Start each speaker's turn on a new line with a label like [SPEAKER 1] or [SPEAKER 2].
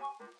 [SPEAKER 1] Música